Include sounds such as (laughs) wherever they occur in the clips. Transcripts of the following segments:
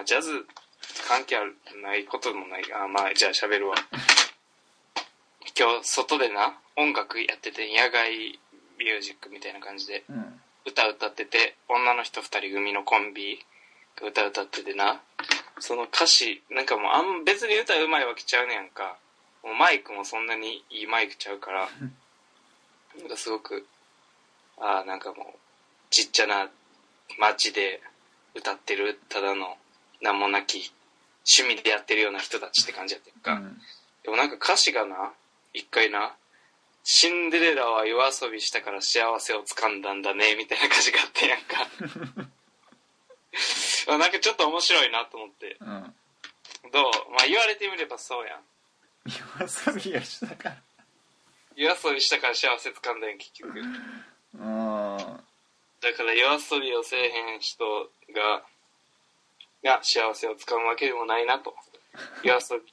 あジャズ関係あるないこともない。あまあじゃあ喋るわ。今日外でな音楽やってて野外ミュージックみたいな感じで。うん歌歌ってて女の人2人組のコンビが歌歌っててな。その歌詞なんかもうあん別に歌うまいわけちゃうねやんか。もうマイクもそんなにいいマイクちゃうから。なんかすごくああなんかもうちっちゃな街で歌ってるただの名もなき趣味でやってるような人たちって感じやってんか、うん。でもなんか歌詞がな一回な「シンデレラは夜遊びしたから幸せをつかんだんだね」みたいな歌詞があってんやんか。あ (laughs) なんかちょっと面白いなと思って。うん。どう？まあ言われてみればそうやん。夜遊びをしたから。夜遊びしたから幸せつかんだん結局。うん。だから夜遊びをせえへん人がが幸せをつかむわけでもないなと。夜遊び。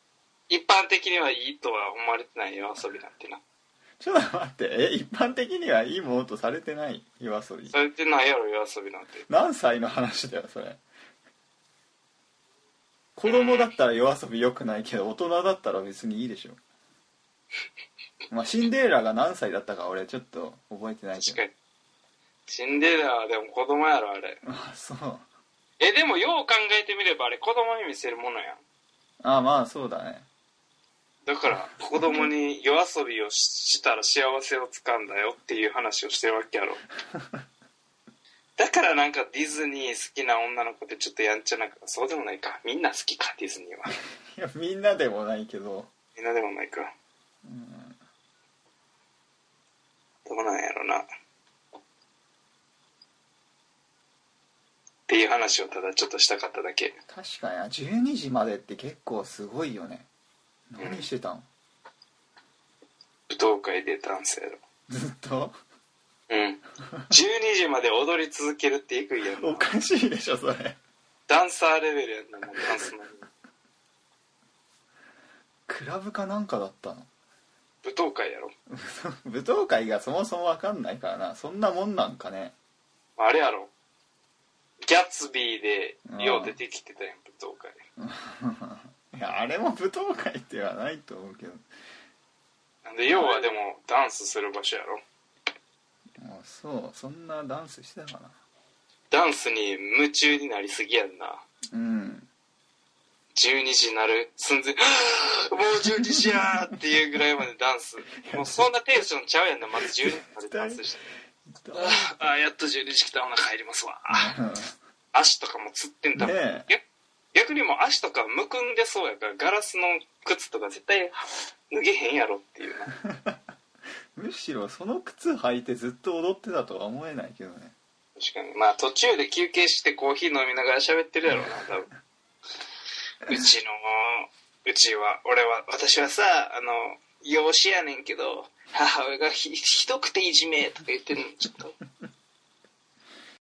一般的にはいいとは思われてない。夜遊びなんてな。ちょっと待って。え一般的にはいいものとされてない？夜遊び。されてないやろ夜遊びなんて。何歳の話だよそれ。子供だったら夜遊び良くないけど大人だったら別にいいでしょ。まあシンデレラが何歳だったか俺ちょっと覚えてないけど。確かに。シンデレラはでも子供やろあれ。(laughs) あそうえでもよう考えてみればあれ子供に見せるものやん。あまあそうだね。だから子供に夜遊びをししたら幸せをつかんだよっていう話をしてるわけやろ。(laughs) だからなんかディズニー好きな女の子ってちょっとやんちゃなそうでもないか。みんな好きかディズニーは。いやみんなでもないけど。みんなでもないか。うん。どうなんやろなっていう話をただちょっとしたかっただけ。確かに。な12時までって結構すごいよね。何してたん？舞踏会でダンスやろずっと？うん。12時まで踊り続けるっていくいやんおかしいでしょそれ。ダンサーレベルやんなもうダンスの。クラブかなんかだったの？舞踏会やろ。(laughs) 舞踏会がそもそも分かんないからな。そんなもんなんかね。あれやろギャッツビーでよう出てきてたやん舞踏会。(laughs) いやあれも舞踏会ってはないと思うけど。なんで要はでもダンスする場所やろ。あそうそんなダンスしてたかな。ダンスに夢中になりすぎやんな。うん。12時になる寸前「(gasps) もう12時や!」っていうぐらいまでダンス。もうそんなテンションちゃうやんな。まず12時までダンスしてああやっと12時来たお腹入りますわ。足とかもつってんだもん、ね逆逆にもう足とかむくんでそうやからガラスの靴とか絶対脱げへんやろっていう。な (laughs) むしろその靴履いてずっと踊ってたとは思えないけどね。確かに。まあ途中で休憩してコーヒー飲みながら喋ってるやろうな多分。(laughs) うちのうちは俺は私はさあの養子やねんけど母親がひひどくていじめとか言ってるのちょっと。